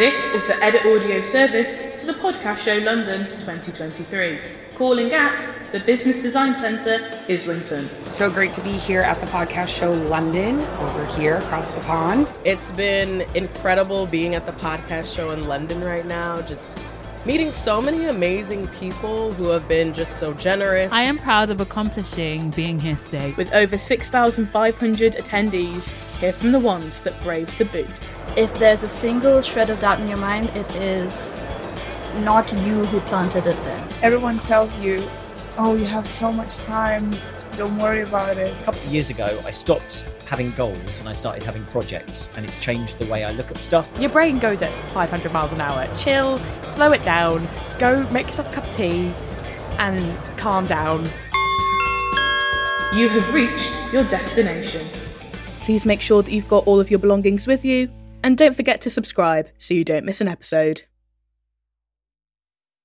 This is the editaudio service to the Podcast Show London 2023. Calling at the Business Design Centre, Islington. So great to be here at the podcast show London over here across the pond. It's been incredible being at the podcast show in London right now. Just meeting so many amazing people who have been just so generous. I am proud of accomplishing being here today. With over 6,500 attendees, hear from the ones that braved the booth. If there's a single shred of doubt in your mind, it is not you who planted it there. Everyone tells you, oh, you have so much time, don't worry about it. A couple of years ago, I stopped having goals and I started having projects, and it's changed the way I look at stuff. Your brain goes at 500 miles an hour. Chill, slow it down, go make yourself a cup of tea, and calm down. You have reached your destination. Please make sure that you've got all of your belongings with you, and don't forget to subscribe so you don't miss an episode.